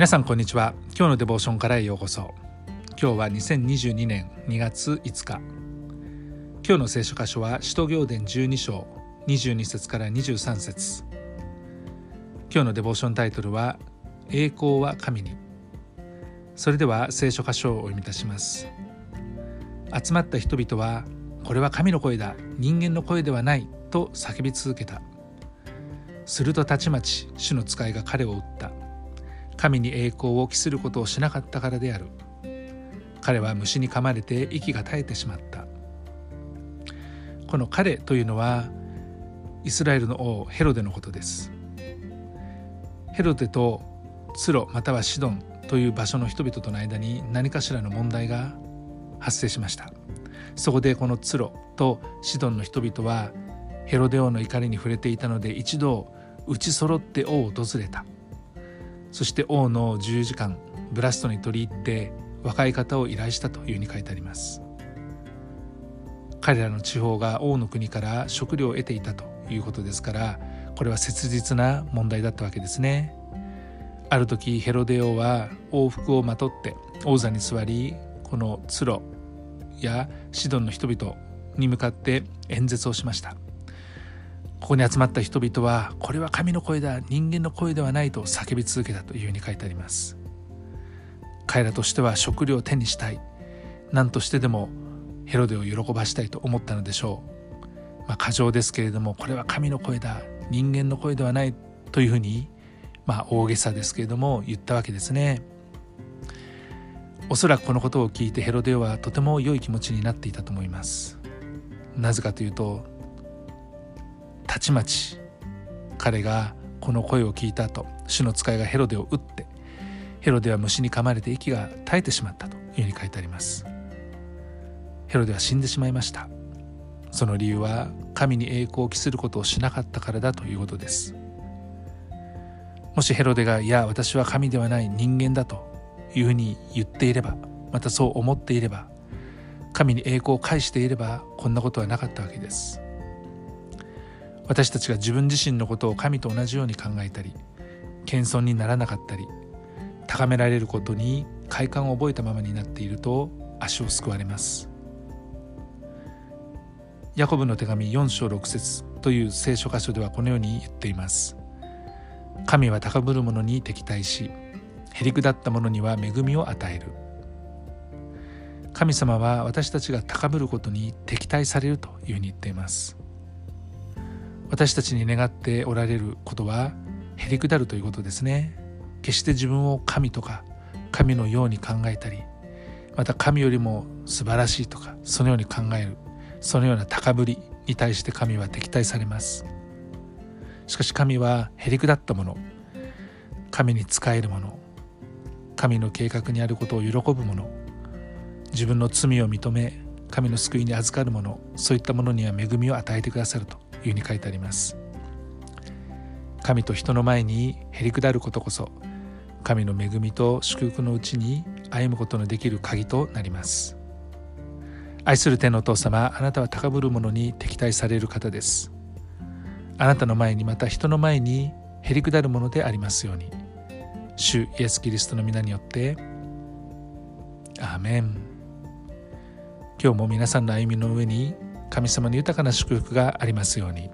皆さんこんにちは。今日のデボーションからへようこそ。今日は2022年2月5日。今日の聖書箇所は使徒行伝12章22節から23節。今日のデボーションタイトルは栄光は神に。それでは聖書箇所をお読みいたします。集まった人々はこれは神の声だ。人間の声ではない。と叫び続けた。するとたちまち主の使いが彼を撃った。神に栄光を期することをしなかったからである。彼は虫に噛まれて息が絶えてしまった。この彼というのはイスラエルの王ヘロデのことです。ヘロデとツロまたはシドンという場所の人々との間に何かしらの問題が発生しました。そこでこのツロとシドンの人々はヘロデ王の怒りに触れていたので一度打ち揃って王を訪れた。そして王の10時間ブラストに取り入って若い方を依頼したというふうに書いてあります。彼らの地方が王の国から食料を得ていたということですからこれは切実な問題だったわけですね。ある時ヘロデ王は王服をまとって王座に座りこのツロやシドンの人々に向かって演説をしました。ここに集まった人々はこれは神の声だ人間の声ではないと叫び続けたというふうに書いてあります。彼らとしては食料を手にしたい。何としてでもヘロデを喜ばしたいと思ったのでしょう、まあ、過剰ですけれどもこれは神の声だ人間の声ではないというふうにまあ大げさですけれども言ったわけですね。おそらくこのことを聞いてヘロデはとても良い気持ちになっていたと思います。なぜかというとたちまち彼がこの声を聞いた後主の使いがヘロデを撃ってヘロデは虫に噛まれて息が絶えてしまったというふうに書いてあります。ヘロデは死んでしまいました。その理由は神に栄光を期することをしなかったからだということです。もしヘロデがいや私は神ではない人間だというふうに言っていればまたそう思っていれば神に栄光を返していればこんなことはなかったわけです。私たちが自分自身のことを神と同じように考えたり謙遜にならなかったり高められることに快感を覚えたままになっていると足をすくわれます。ヤコブの手紙4章6節という聖書箇所ではこのように言っています。神は高ぶる者に敵対しへりくだった者には恵みを与える。神様は私たちが高ぶることに敵対されるというふうに言っています。私たちに願っておられることはへりくだるということですね。決して自分を神とか神のように考えたりまた神よりも素晴らしいとかそのように考えるそのような高ぶりに対して神は敵対されます。しかし神はへりくだったもの神に仕えるもの神の計画にあることを喜ぶもの自分の罪を認め神の救いに預かる者そういったものには恵みを与えてくださると。いうふうに書いてあります。神と人の前にへりくだることこそ神の恵みと祝福のうちに歩むことのできる鍵となります。愛する天のお父様あなたは高ぶる者に敵対される方です。あなたの前にまた人の前にへりくだるものでありますように。主イエス・キリストの皆によってアーメン。今日も皆さんの歩みの上に神様の豊かな祝福がありますように。